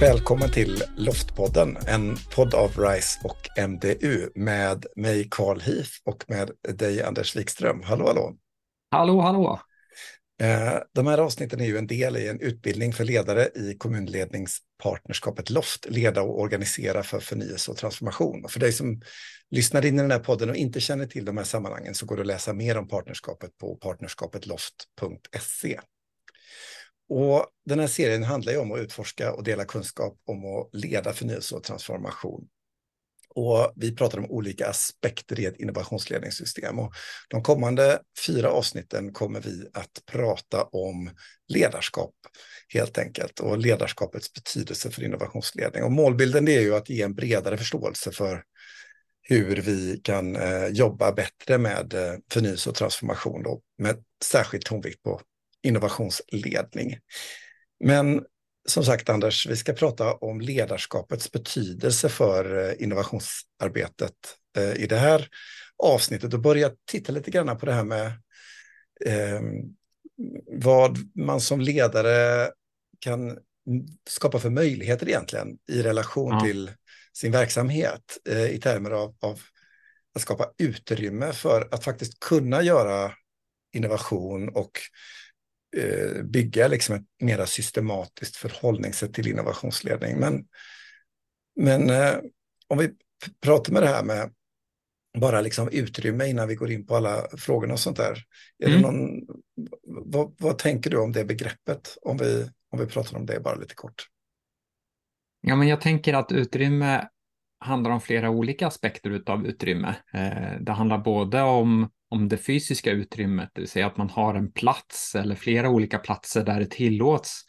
Välkommen till Loftpodden, en podd av RISE och MDU med mig Carl Heath och med dig Anders Wikström. Hallå, hallå! Hallå, hallå! Eh, de här avsnitten är ju en del i en utbildning för ledare i kommunledningspartnerskapet LOFT, leda och organisera för förnyelse och transformation. Och för dig som lyssnar in i den här podden och inte känner till de här sammanhangen så går det att läsa mer om partnerskapet på partnerskapetloft.se. Och den här serien handlar ju om att utforska och dela kunskap om att leda förnyelse och transformation. Och vi pratar om olika aspekter i ett innovationsledningssystem. Och de kommande fyra avsnitten kommer vi att prata om ledarskap helt enkelt och ledarskapets betydelse för innovationsledning. Och målbilden är ju att ge en bredare förståelse för hur vi kan eh, jobba bättre med eh, förnyelse och transformation då, med särskild tonvikt på innovationsledning. Men som sagt, Anders, vi ska prata om ledarskapets betydelse för eh, innovationsarbetet eh, i det här avsnittet och börja titta lite grann på det här med eh, vad man som ledare kan skapa för möjligheter egentligen i relation ja. till sin verksamhet eh, i termer av, av att skapa utrymme för att faktiskt kunna göra innovation och Eh, bygga liksom ett mera systematiskt förhållningssätt till innovationsledning. Men, men eh, om vi pratar med det här med bara liksom utrymme innan vi går in på alla frågorna och sånt där. Är mm. det någon, vad, vad, tänker du om det begreppet? Om vi, om vi pratar om det bara lite kort. Ja, men jag tänker att utrymme handlar om flera olika aspekter av utrymme. Eh, det handlar både om om det fysiska utrymmet, det vill säga att man har en plats eller flera olika platser där det tillåts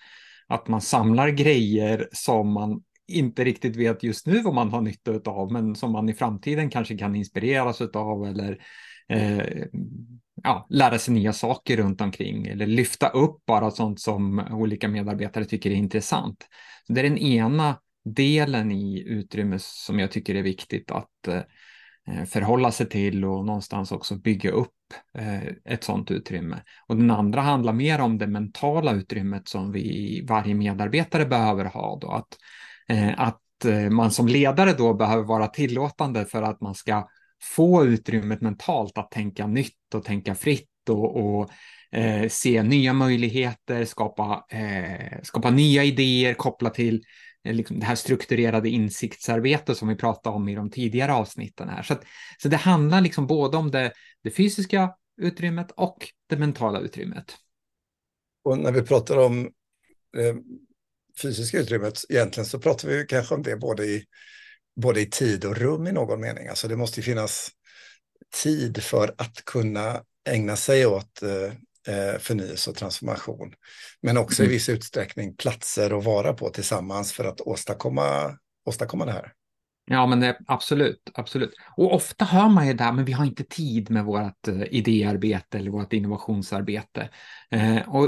att man samlar grejer som man inte riktigt vet just nu vad man har nytta av, men som man i framtiden kanske kan inspireras av eller eh, ja, lära sig nya saker runt omkring eller lyfta upp bara sånt som olika medarbetare tycker är intressant. Så det är den ena delen i utrymmet som jag tycker är viktigt att eh, Eh, förhålla sig till och någonstans också bygga upp eh, ett sådant utrymme. Och den andra handlar mer om det mentala utrymmet som vi, varje medarbetare behöver ha. Då, att, eh, att man som ledare då behöver vara tillåtande för att man ska få utrymmet mentalt att tänka nytt och tänka fritt och, och eh, se nya möjligheter, skapa, eh, skapa nya idéer kopplat till Eh, Eh, liksom det här strukturerade insiktsarbetet som vi pratade om i de tidigare avsnitten här. Så, att, så det handlar liksom både om det, det fysiska utrymmet och det mentala utrymmet. Och när vi pratar om eh, fysiska utrymmet, egentligen så pratar vi kanske om det både i, både i tid och rum i någon mening. Alltså det måste finnas tid för att kunna ägna sig åt eh, eh, förnyelse och transformation. Men också mm. i viss utsträckning platser att vara på tillsammans för att åstadkomma, åstadkomma det här. Ja, men det, absolut, absolut. Och ofta hör man ju där, men vi har inte tid med vårt uh, idéarbete eller vårt innovationsarbete. Uh, och,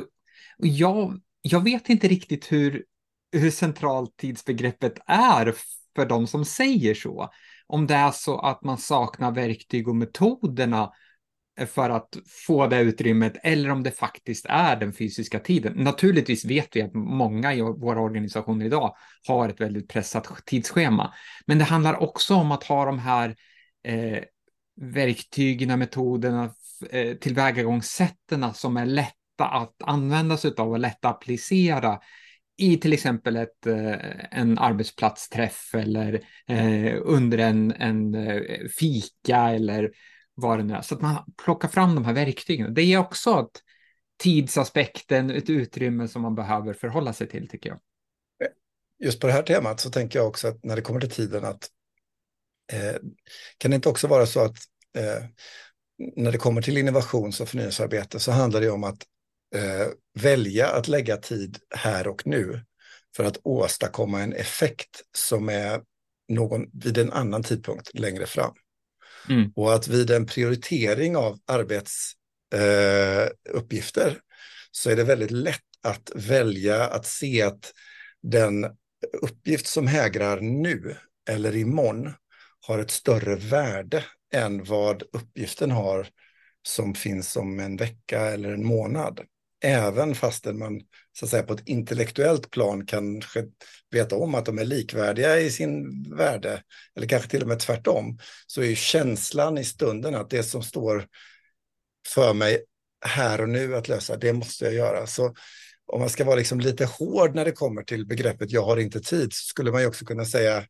och jag, jag vet inte riktigt hur, hur centralt tidsbegreppet är för de som säger så. Om det är så att man saknar verktyg och metoderna för att få det utrymmet eller om det faktiskt är den fysiska tiden. Naturligtvis vet vi att många i våra organisationer idag har ett väldigt pressat tidsschema, men det handlar också om att ha de här eh, verktygen, metoderna, eh, tillvägagångssätten som är lätta att använda sig av och lätta att applicera i till exempel ett, eh, en arbetsplatsträff eller eh, under en, en eh, fika eller vad det nu är. Så att man plockar fram de här verktygen. Det är också ett tidsaspekten, ett utrymme som man behöver förhålla sig till tycker jag. Just på det här temat så tänker jag också att när det kommer till tiden att eh, kan det inte också vara så att eh, när det kommer till innovations och förnyelsearbete så handlar det om att eh, välja att lägga tid här och nu för att åstadkomma en effekt som är någon vid en annan tidpunkt längre fram. Mm. Och att vid en prioritering av arbetsuppgifter eh, så är det väldigt lätt att välja att se att den uppgift som hägrar nu eller imorgon har ett större värde än vad uppgiften har som finns om en vecka eller en månad även fastän man så att säga, på ett intellektuellt plan kanske veta om att de är likvärdiga i sin värde, eller kanske till och med tvärtom, så är ju känslan i stunden att det som står för mig här och nu att lösa, det måste jag göra. Så om man ska vara liksom lite hård när det kommer till begreppet jag har inte tid, så skulle man ju också kunna säga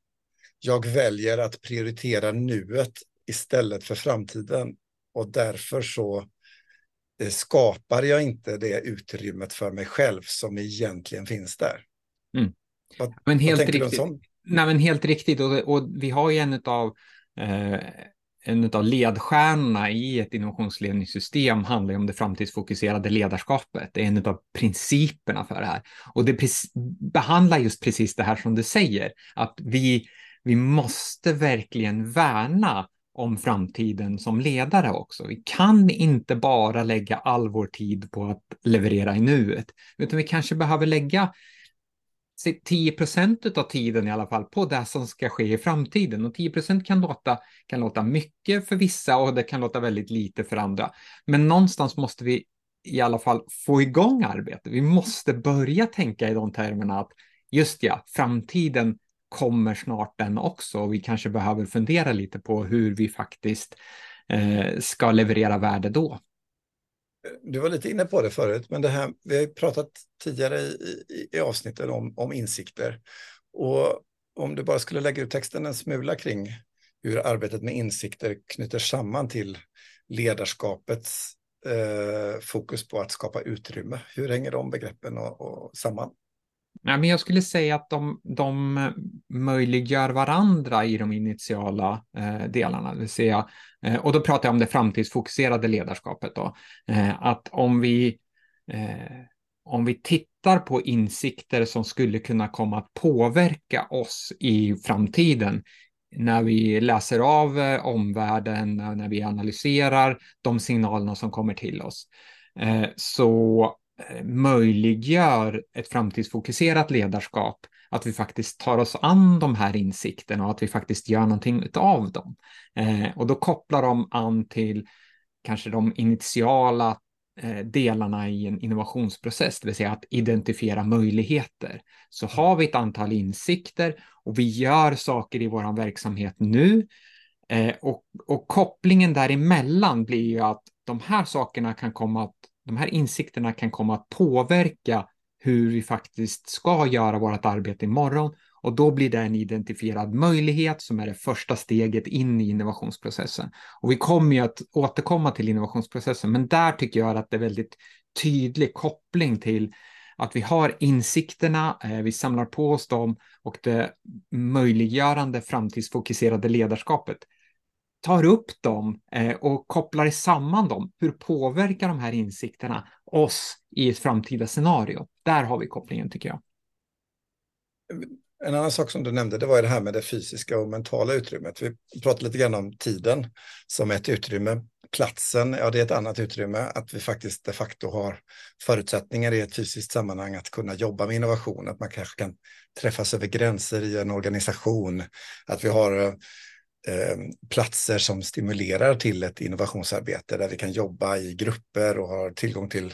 jag väljer att prioritera nuet istället för framtiden. Och därför så skapar jag inte det utrymmet för mig själv som egentligen finns där. Mm. Vad, men helt riktigt. Nej, men helt riktigt. Och, och vi har ju en av eh, en av ledstjärnorna i ett innovationsledningssystem handlar om det framtidsfokuserade ledarskapet. Det är en av principerna för det här. Och det behandlar just precis det här som du säger, att vi, vi måste verkligen värna om framtiden som ledare också. Vi kan inte bara lägga all vår tid på att leverera i nuet, utan vi kanske behöver lägga 10 procent av tiden i alla fall på det som ska ske i framtiden. Och 10 procent kan låta, kan låta mycket för vissa och det kan låta väldigt lite för andra. Men någonstans måste vi i alla fall få igång arbetet. Vi måste börja tänka i de termerna att just ja, framtiden kommer snart den också. Och vi kanske behöver fundera lite på hur vi faktiskt eh, ska leverera värde då. Du var lite inne på det förut, men det här, vi har pratat tidigare i, i, i avsnitten om, om insikter. Och om du bara skulle lägga ut texten en smula kring hur arbetet med insikter knyter samman till ledarskapets eh, fokus på att skapa utrymme. Hur hänger de begreppen och, och samman? Ja, men jag skulle säga att de, de möjliggör varandra i de initiala eh, delarna, det vill säga, eh, och då pratar jag om det framtidsfokuserade ledarskapet då, eh, att om vi, eh, om vi tittar på insikter som skulle kunna komma att påverka oss i framtiden, när vi läser av eh, omvärlden, när vi analyserar de signalerna som kommer till oss, eh, så Eh, möjliggör ett framtidsfokuserat ledarskap, att vi faktiskt tar oss an de här insikterna och att vi faktiskt gör någonting av dem. Eh, och då kopplar de an till kanske de initiala eh, delarna i en innovationsprocess, det vill säga att identifiera möjligheter. Så har vi ett antal insikter och vi gör saker i vår verksamhet nu eh, och, och kopplingen däremellan blir ju att de här sakerna kan komma att de här insikterna kan komma att påverka hur vi faktiskt ska göra vårt arbete imorgon och då blir det en identifierad möjlighet som är det första steget in i innovationsprocessen. Och vi kommer ju att återkomma till innovationsprocessen, men där tycker jag att det är väldigt tydlig koppling till att vi har insikterna, eh, vi samlar på oss dem och det möjliggörande framtidsfokuserade ledarskapet tar upp dem eh, och kopplar samman dem. Hur påverkar de här insikterna oss i ett framtida scenario? Där har vi kopplingen tycker jag. En annan sak som du nämnde, det var det här med det fysiska och mentala utrymmet. Vi pratade lite grann om tiden som ett utrymme. Platsen, ja det är ett annat utrymme. Att vi faktiskt de facto har förutsättningar i ett fysiskt sammanhang att kunna jobba med innovation. Att man kanske kan träffas över gränser i en organisation. Att vi har eh, platser som stimulerar till ett innovationsarbete där vi kan jobba i grupper och har tillgång till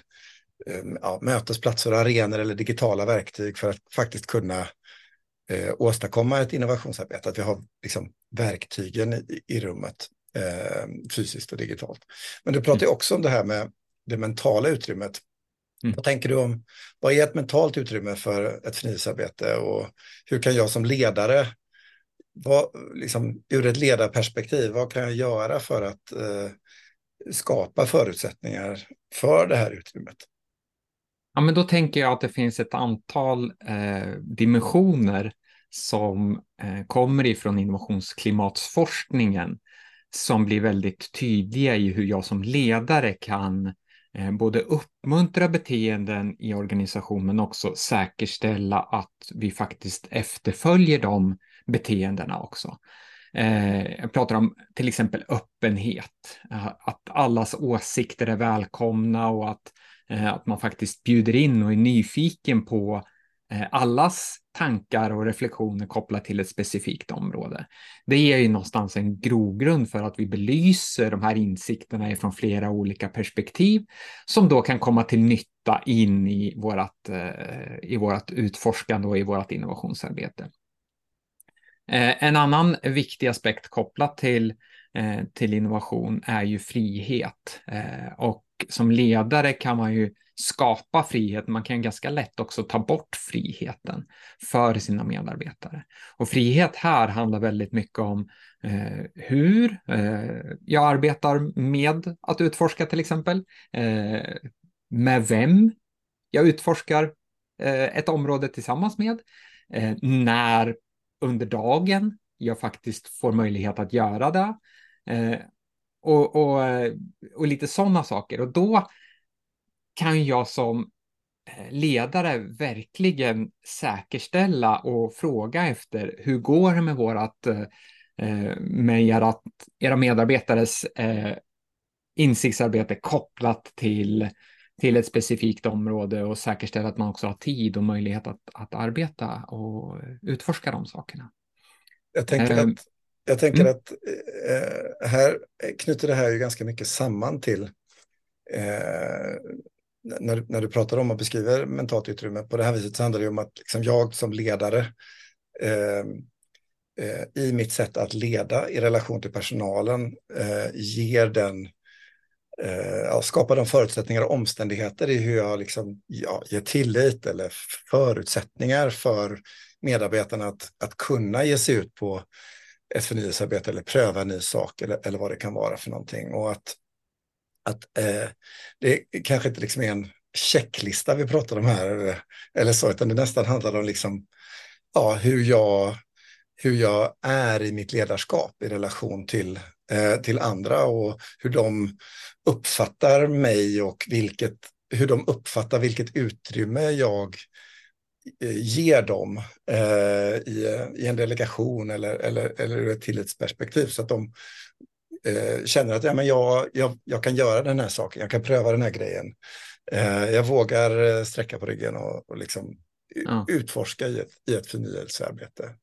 eh, ja, mötesplatser, arenor eller digitala verktyg för att faktiskt kunna eh, åstadkomma ett innovationsarbete. Att vi har liksom, verktygen i, i rummet eh, fysiskt och digitalt. Men du pratar mm. också om det här med det mentala utrymmet. Mm. Vad tänker du om, vad är ett mentalt utrymme för ett förnyelsearbete och hur kan jag som ledare vad, liksom, ur ett ledarperspektiv, vad kan jag göra för att eh, skapa förutsättningar för det här utrymmet? Ja, men då tänker jag att det finns ett antal eh, dimensioner som eh, kommer ifrån innovationsklimatsforskningen som blir väldigt tydliga i hur jag som ledare kan eh, Eh, både uppmuntra beteenden i organisationen men också säkerställa att vi faktiskt efterföljer de beteendena också. Eh, jag pratar om till exempel öppenhet, eh, att allas åsikter är välkomna och att, att man faktiskt bjuder in och är nyfiken på eh, Eh, allas tankar och reflektioner kopplat till ett specifikt område. Det ger ju någonstans en grogrund för att vi belyser de här insikterna från flera olika perspektiv som då kan komma till nytta in i vårt, eh, i vårat utforskande och i vårt innovationsarbete. Eh, en annan viktig aspekt kopplat till, till innovation är ju frihet och som ledare kan man ju skapa frihet, man kan ganska lätt också ta bort friheten för sina medarbetare. Och frihet här handlar väldigt mycket om eh, hur eh, jag arbetar med att utforska till exempel, eh, med vem jag utforskar eh, ett område tillsammans med, eh, när under dagen jag faktiskt får möjlighet att göra det. Eh, Eh, och, och, och lite sådana saker. Och då kan jag som eh, ledare verkligen säkerställa och fråga efter hur går det med vårat eh, med era, era medarbetares eh, insiktsarbete kopplat till, till ett specifikt område och säkerställa att man också har tid och möjlighet att, att arbeta och utforska de sakerna. Jag tänker att, jag tänker mm. att här knyter det här ju ganska mycket samman till eh, när, när du pratar om och beskriver mentalt utrymme på det här viset så handlar det om att liksom jag som ledare eh, eh, i mitt sätt att leda i relation till personalen eh, ger den eh, skapar de förutsättningar och omständigheter i hur jag liksom, ja, ger tillit eller förutsättningar för medarbetarna att, att kunna ge sig ut på ett förnyelsearbete eller pröva en ny sak eller, eller vad det kan vara för någonting. Och att att eh, det kanske inte liksom är en checklista vi pratar om här eller, eller så, utan det nästan handlar om liksom, ja, hur, jag, hur jag är i mitt ledarskap i relation till, eh, till andra och hur de uppfattar mig och vilket, hur de uppfattar vilket utrymme jag ger dem eh, i, i en delegation eller, eller, eller ur ett tillitsperspektiv så att de eh, känner att ja, men jag, jag, jag kan göra den här saken, jag kan pröva den här grejen. Eh, jag vågar eh, sträcka på ryggen och, och liksom ja. utforska i ett, i ett förnyelsearbete.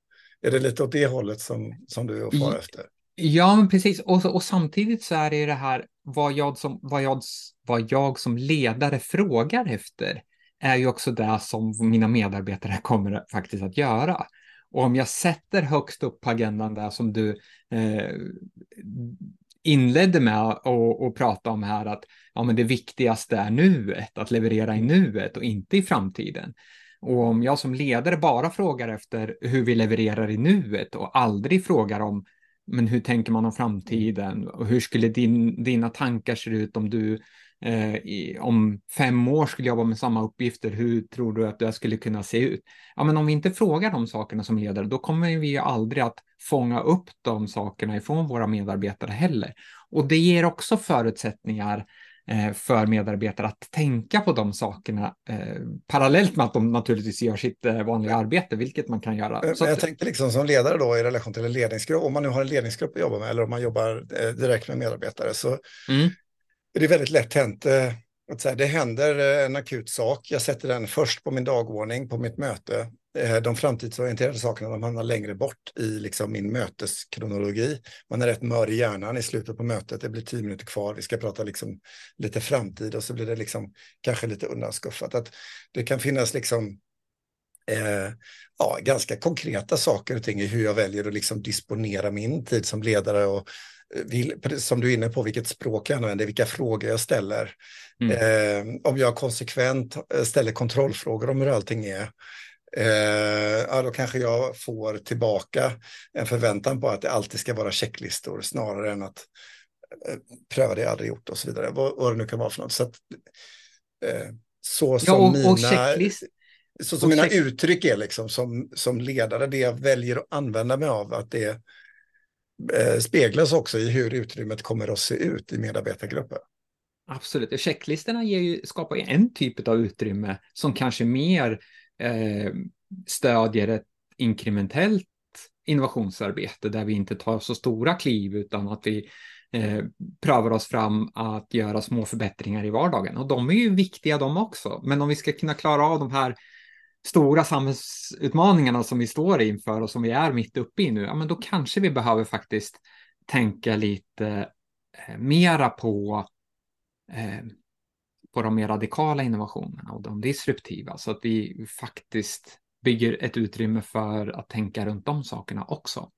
Är det lite åt det hållet som, som du är far efter? Ja, men precis. Och, och samtidigt så är det det här vad jag, som, vad, jag, vad jag som ledare frågar efter är ju också det som mina medarbetare kommer faktiskt att göra. Och om jag sätter högst upp på agendan det som du eh, inledde med att prata om här, att ja, men det viktigaste är nuet, att leverera i nuet och inte i framtiden. Och om jag som ledare bara frågar efter hur vi levererar i nuet och aldrig frågar om men hur tänker man om framtiden och hur skulle din, dina tankar se ut om du eh, i, om fem år skulle jobba med samma uppgifter, hur tror du att det skulle kunna se ut? Ja, men om vi inte frågar de sakerna som ledare, då kommer vi ju aldrig att fånga upp de sakerna ifrån våra medarbetare heller. Och det ger också förutsättningar eh, för medarbetare att tänka på de sakerna eh, parallellt med att de naturligtvis gör sitt eh, vanliga arbete, vilket man kan göra. Så jag tänkte liksom som ledare då i relation till en ledningsgrupp, om man nu har en ledningsgrupp att jobba med eller om man jobbar eh, direkt med medarbetare så mm det är väldigt lätt hänt eh, att säga, det händer eh, en akut sak. Jag sätter den först på min dagordning på mitt möte. Eh, de framtidsorienterade sakerna de hamnar längre bort i liksom min möteskronologi. Man är rätt mör i hjärnan i slutet på mötet. Det blir tio minuter kvar. Vi ska prata liksom lite framtid och så blir det liksom kanske lite undanskuffat. Att det kan finnas liksom eh, ja, ganska konkreta saker och ting i hur jag väljer att liksom disponera min tid som ledare och som du är inne på, vilket språk jag använder, vilka frågor jag ställer. Mm. Eh, om jag konsekvent eh, ställer kontrollfrågor om hur allting är, eh, ja, då kanske jag får tillbaka en förväntan på att det alltid ska vara checklistor snarare än att eh, pröva det jag aldrig gjort och så vidare. Vad, vad det nu kan vara för något. Så, att, eh, så som ja, och, mina... Och så som mina uttryck är liksom som, som ledare, det jag väljer att använda mig av, att det Eh, speglas också i hur utrymmet kommer att se ut i medarbetargrupper. Absolut, och checklistorna ger ju, skapar ju en typ av utrymme som kanske mer eh, stödjer ett inkrementellt innovationsarbete där vi inte tar så stora kliv utan att vi eh, prövar oss fram att göra små förbättringar i vardagen. Och de är ju viktiga de också. Men om vi ska kunna klara av de här stora samhällsutmaningarna som vi står inför och som vi är mitt uppe i nu, ja, men då kanske vi behöver faktiskt tänka lite eh, mera på, eh, på de mer radikala innovationerna och de disruptiva så att vi faktiskt bygger ett utrymme för att tänka runt de sakerna också.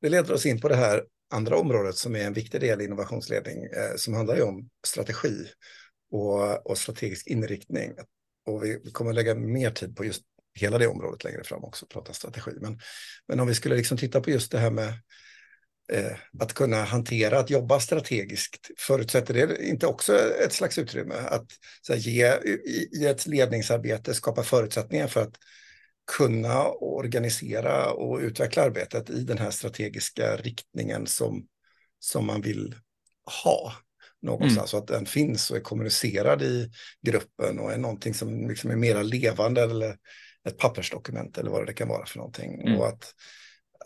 Det leder oss in på det här andra området som är en viktig del i innovationsledning eh, som handlar ju om strategi och, och strategisk inriktning. Och vi, kommer att lägga mer tid på just hela det området längre fram också, prata strategi. Men, men om vi skulle liksom titta på just det här med eh, att kunna hantera, att jobba strategiskt, förutsätter det inte också ett slags utrymme att här, ge i, i ett ledningsarbete skapa förutsättningar för att kunna organisera och utveckla arbetet i den här strategiska riktningen som, som man vill ha någonstans. Mm. Så att den finns och är kommunicerad i gruppen och är någonting som liksom är mera levande eller ett pappersdokument eller vad det kan vara för någonting. Mm. Och att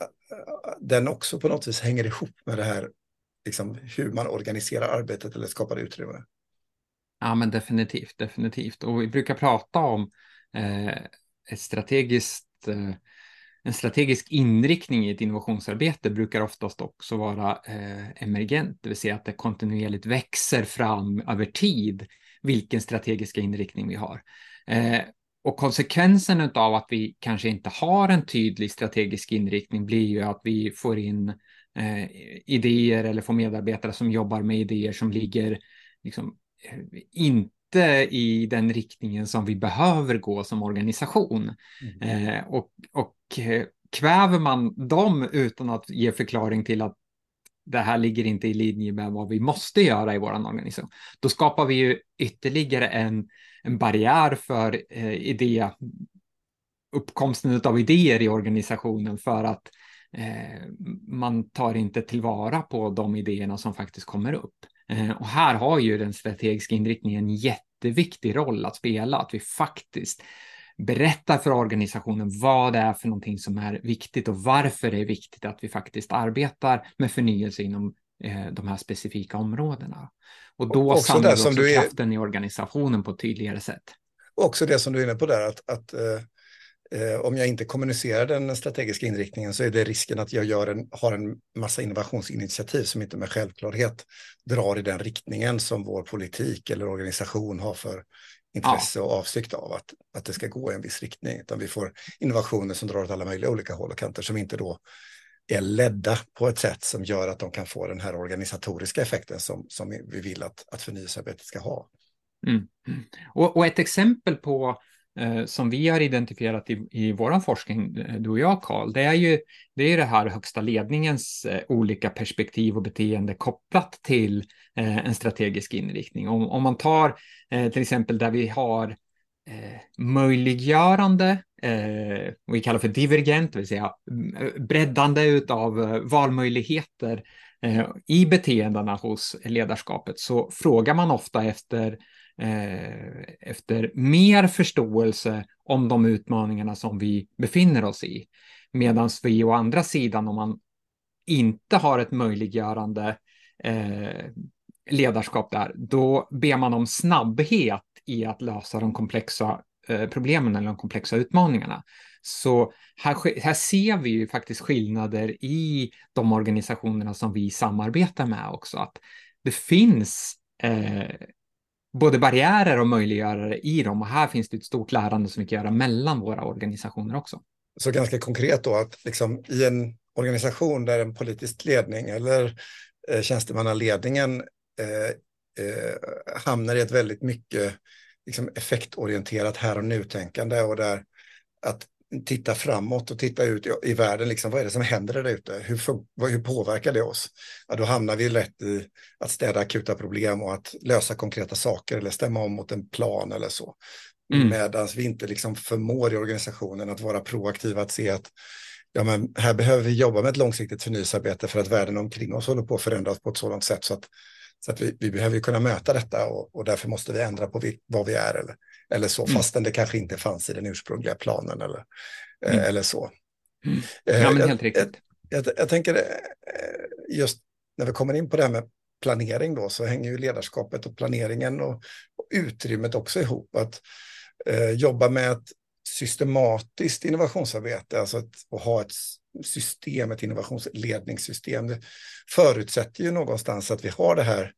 äh, den också på något vis hänger ihop med det här liksom, hur man organiserar arbetet eller skapar utrymme. Ja, men definitivt, definitivt. Och vi brukar prata om eh, ett strategiskt eh, en strategisk inriktning i ett innovationsarbete brukar oftast också vara eh, emergent, det vill säga att det kontinuerligt växer fram över tid vilken strategiska inriktning vi har. Eh, och konsekvensen av att vi kanske inte har en tydlig strategisk inriktning blir ju att vi får in eh, idéer eller får medarbetare som jobbar med idéer som ligger liksom, eh, inte i den riktningen som vi behöver gå som organisation. Mm. Eh, och, och eh, kväver man dem utan att ge förklaring till att det här ligger inte i linje med vad vi måste göra i vår organisation, då skapar vi ju ytterligare en, en barriär för eh, idé, uppkomsten av idéer i organisationen för att eh, man tar inte tillvara på de idéerna som faktiskt kommer upp. Eh, och här har ju den strategiska inriktningen en jätteviktig roll att spela, att vi faktiskt berättar för organisationen vad det är för någonting som är viktigt och varför det är viktigt att vi faktiskt arbetar med förnyelse inom eh, de här specifika områdena. Och då också samlar vi också kraften är... i organisationen på ett tydligare sätt. också det som du är inne på där, att, att eh, om jag inte kommunicerar den strategiska inriktningen så är det risken att jag gör en, har en massa innovationsinitiativ som inte med självklarhet drar i den riktningen som vår politik eller organisation har för intresse ja. och avsikt av att, att det ska gå i en viss riktning, utan vi får innovationer som drar åt alla möjliga olika håll och kanter som inte då är ledda på ett sätt som gör att de kan få den här organisatoriska effekten som, som vi vill att, att förnyelsearbetet ska ha. Mm. Och, och, ett exempel på eh, Eh, som vi har identifierat i, i vår forskning, eh, du och jag Karl, det är ju det, är det här högsta ledningens eh, olika perspektiv och beteende kopplat till en strategisk inriktning. Om, om man tar till exempel där vi har eh, möjliggörande, eh, vi kallar för divergent, det vill säga breddande av valmöjligheter i beteendena hos ledarskapet, så frågar man ofta efter Eh, efter mer förståelse om de utmaningarna som vi befinner oss i. Medan vi å andra sidan, om man inte har ett möjliggörande eh, ledarskap där, då ber man om snabbhet i att lösa de komplexa eh, problemen eller de komplexa utmaningarna. Så här, här ser vi ju faktiskt skillnader i de organisationerna som vi samarbetar med också, att det finns eh, både barriärer och möjliggörare i dem. Och här finns det ett stort lärande som vi kan göra mellan våra organisationer också. Så ganska konkret då att liksom i en organisation där en politisk ledning eller eh, tjänstemannaledningen eh, eh, hamnar i ett väldigt mycket liksom, effektorienterat här och nu-tänkande och där att titta framåt och titta ut i, världen, liksom, vad är det som händer där ute? Hur, hur påverkar det oss? Ja, då hamnar vi lätt i att städa akuta problem och att lösa konkreta saker eller stämma om mot en plan eller så. Mm. Medan vi inte liksom förmår i organisationen att vara proaktiva, att se att ja, men här behöver vi jobba med ett långsiktigt förnyelsearbete för att världen omkring oss håller på att förändras på ett sådant sätt så att, så att vi, vi behöver kunna möta detta och, och därför måste vi ändra på vi, vad vi är eller eller så, mm. fastän det kanske inte fanns i den ursprungliga planen eller, eh, mm. eller så. Mm. Ja, men helt riktigt. Jag, jag, jag, tänker eh, just när vi kommer in på det här med planering då, så hänger ju ledarskapet och planeringen och, och utrymmet också ihop. Att eh, jobba med att systematiskt innovationsarbete, alltså att, att ha ett system, ett innovationsledningssystem, det förutsätter ju någonstans att vi har det här,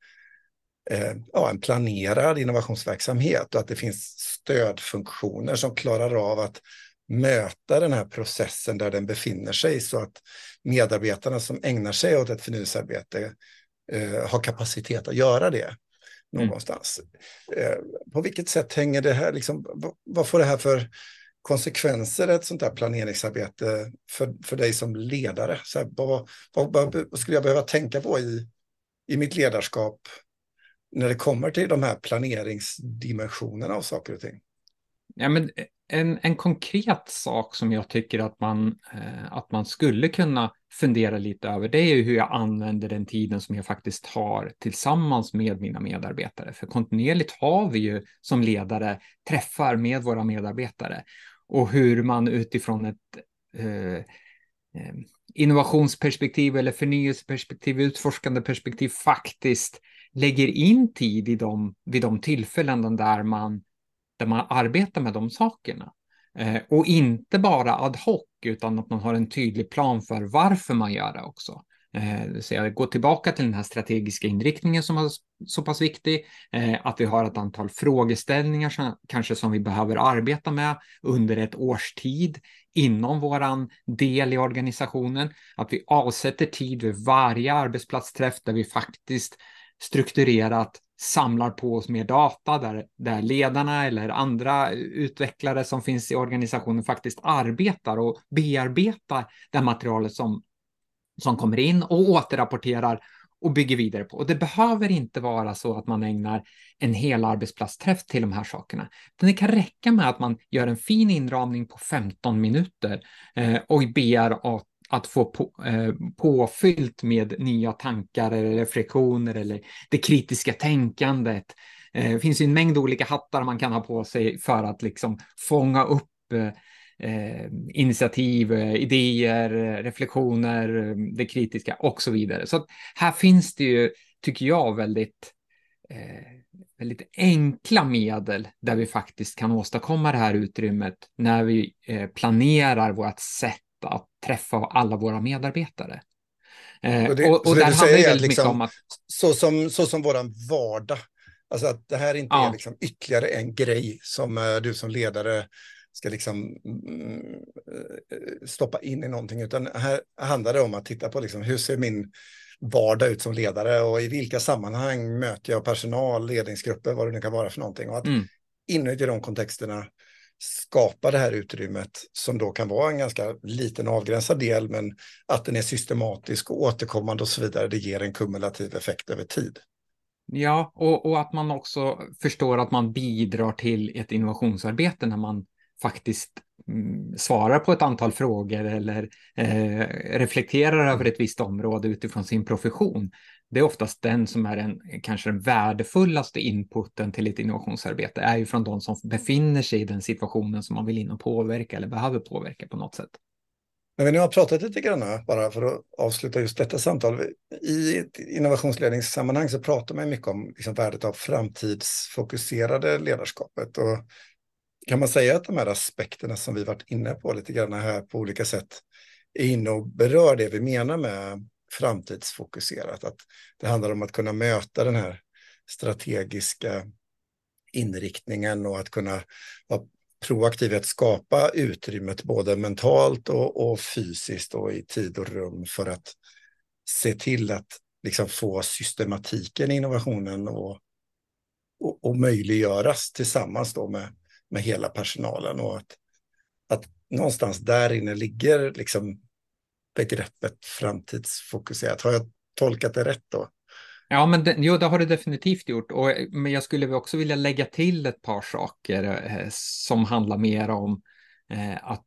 eh, ja, en planerad innovationsverksamhet och att det finns stödfunktioner som klarar av att möta den här processen där den befinner sig så att medarbetarna som ägnar sig åt ett förnyelsearbete eh, har kapacitet att göra det någonstans. Mm. Eh, på vilket sätt hänger det här, liksom, vad, vad får det här för konsekvenser ett sånt här planeringsarbete för, för dig som ledare? Så här, vad, vad, vad, skulle jag behöva tänka på i, i mitt ledarskap när det kommer till de här planeringsdimensionerna av saker och ting? Ja, men en, en konkret sak som jag tycker att man, eh, att man skulle kunna fundera lite över, det är ju hur jag använder den tiden som jag faktiskt har tillsammans med mina medarbetare. För kontinuerligt har vi ju som ledare träffar med våra medarbetare och hur man utifrån ett eh, eh, innovationsperspektiv eller förnyelseperspektiv, utforskande perspektiv faktiskt lägger in tid i dem, vid de tillfällen där man där man arbetar med de sakerna. Eh, och inte bara ad hoc, utan att man har en tydlig plan för varför man gör det också. Eh, så gå tillbaka till den här strategiska inriktningen som är så pass viktig, eh, att vi har ett antal frågeställningar som, kanske som vi behöver arbeta med under ett års tid inom våran del i organisationen, att vi avsätter tid vid varje arbetsplatsträff där vi faktiskt strukturerat samlar på oss mer data där, där ledarna eller andra utvecklare som finns i organisationen faktiskt arbetar och bearbetar det materialet som, som kommer in och återrapporterar och bygger vidare på. Och det behöver inte vara så att man ägnar en hel arbetsplatsträff till de här sakerna. det kan räcka med att man gör en fin inramning på 15 minuter eh, och ber att att få på, eh, påfyllt med nya tankar eller reflektioner eller det kritiska tänkandet. Eh, det finns ju en mängd olika hattar man kan ha på sig för att liksom fånga upp eh, eh, initiativ, eh, idéer, reflektioner, det kritiska och så vidare. Så här finns det ju, tycker jag, väldigt eh, väldigt enkla medel där vi faktiskt kan åstadkomma det här utrymmet när vi eh, planerar vårt sätt att träffa alla våra medarbetare. Eh, och, det, och, och där handlar det väldigt liksom, mycket om att... Så som, så som våran vardag, alltså att det här inte ja. är liksom ytterligare en grej som du som ledare ska liksom mm, stoppa in i någonting, utan här handlar det om att titta på liksom, hur ser min vardag ut som ledare och i vilka sammanhang möter jag personal, ledningsgrupper, vad det nu kan vara för någonting. Och att mm. inuti de kontexterna skapa det här utrymmet som då kan vara en ganska liten avgränsad del, men att den är systematisk och återkommande och så vidare, det ger en kumulativ effekt över tid. Ja, och, och att man också förstår att man bidrar till ett innovationsarbete när man faktiskt mm, svarar på ett antal frågor eller eh, reflekterar över ett visst område utifrån sin profession det är oftast den som är den, kanske den värdefullaste inputen till ett innovationsarbete, är ju från de som befinner sig i den situationen som man vill in och påverka eller behöver påverka på något sätt. När vi nu har pratat lite grann, bara för att avsluta just detta samtal, i ett innovationsledningssammanhang så pratar man mycket om liksom värdet av framtidsfokuserade ledarskapet. Och kan man säga att de här aspekterna som vi varit inne på lite grann här på olika sätt är inne och berör det vi menar med framtidsfokuserat. Att det handlar om att kunna möta den här strategiska inriktningen och att kunna vara proaktiv att skapa utrymmet både mentalt och, och fysiskt och i tid och rum för att se till att liksom få systematiken i innovationen och, och, och möjliggöras tillsammans då med, med hela personalen och att, att någonstans där inne ligger liksom begreppet framtidsfokuserat. Har jag tolkat det rätt då? Ja, men det, jo, det har du definitivt gjort. Och, men jag skulle också vilja lägga till ett par saker eh, som handlar mer om eh, att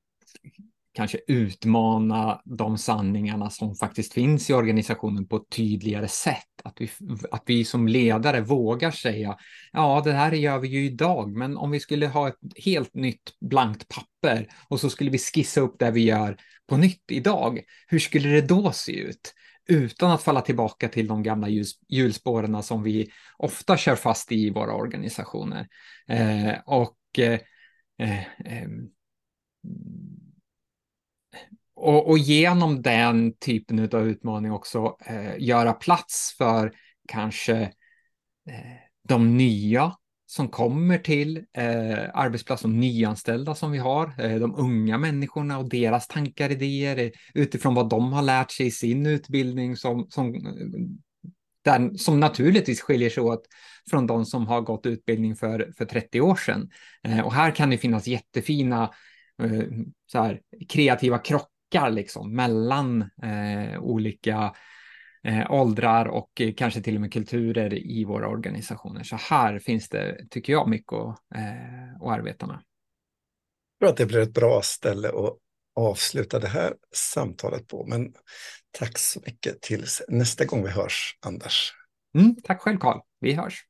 kanske utmana de sanningarna som faktiskt finns i organisationen på ett tydligare sätt. Att vi, att vi som ledare vågar säga, ja, det här gör vi ju idag, men om vi skulle ha ett helt nytt blankt papper och så skulle vi skissa upp det vi gör på nytt idag, hur skulle det då se ut? Utan att falla tillbaka till de gamla hjulspåren som vi ofta kör fast i våra organisationer. Eh, och eh, eh, ehm, och, och genom den typen av utmaning också eh, göra plats för kanske eh, de nya som kommer till eh, arbetsplatsen, de nyanställda som vi har, eh, de unga människorna och deras tankar, idéer eh, utifrån vad de har lärt sig i sin utbildning som, som, där, som naturligtvis skiljer sig åt från de som har gått utbildning för, för 30 år sedan. Eh, och här kan det finnas jättefina eh, så här, kreativa krockar liksom, mellan eh, olika eh, åldrar och eh, kanske till och med kulturer i våra organisationer. Så här finns det, tycker jag, mycket att, eh, att arbeta med. Jag tror att det blir ett bra ställe att avsluta det här samtalet på. Men tack så mycket tills nästa gång vi hörs, Anders. Mm, tack själv, Karl. Vi hörs.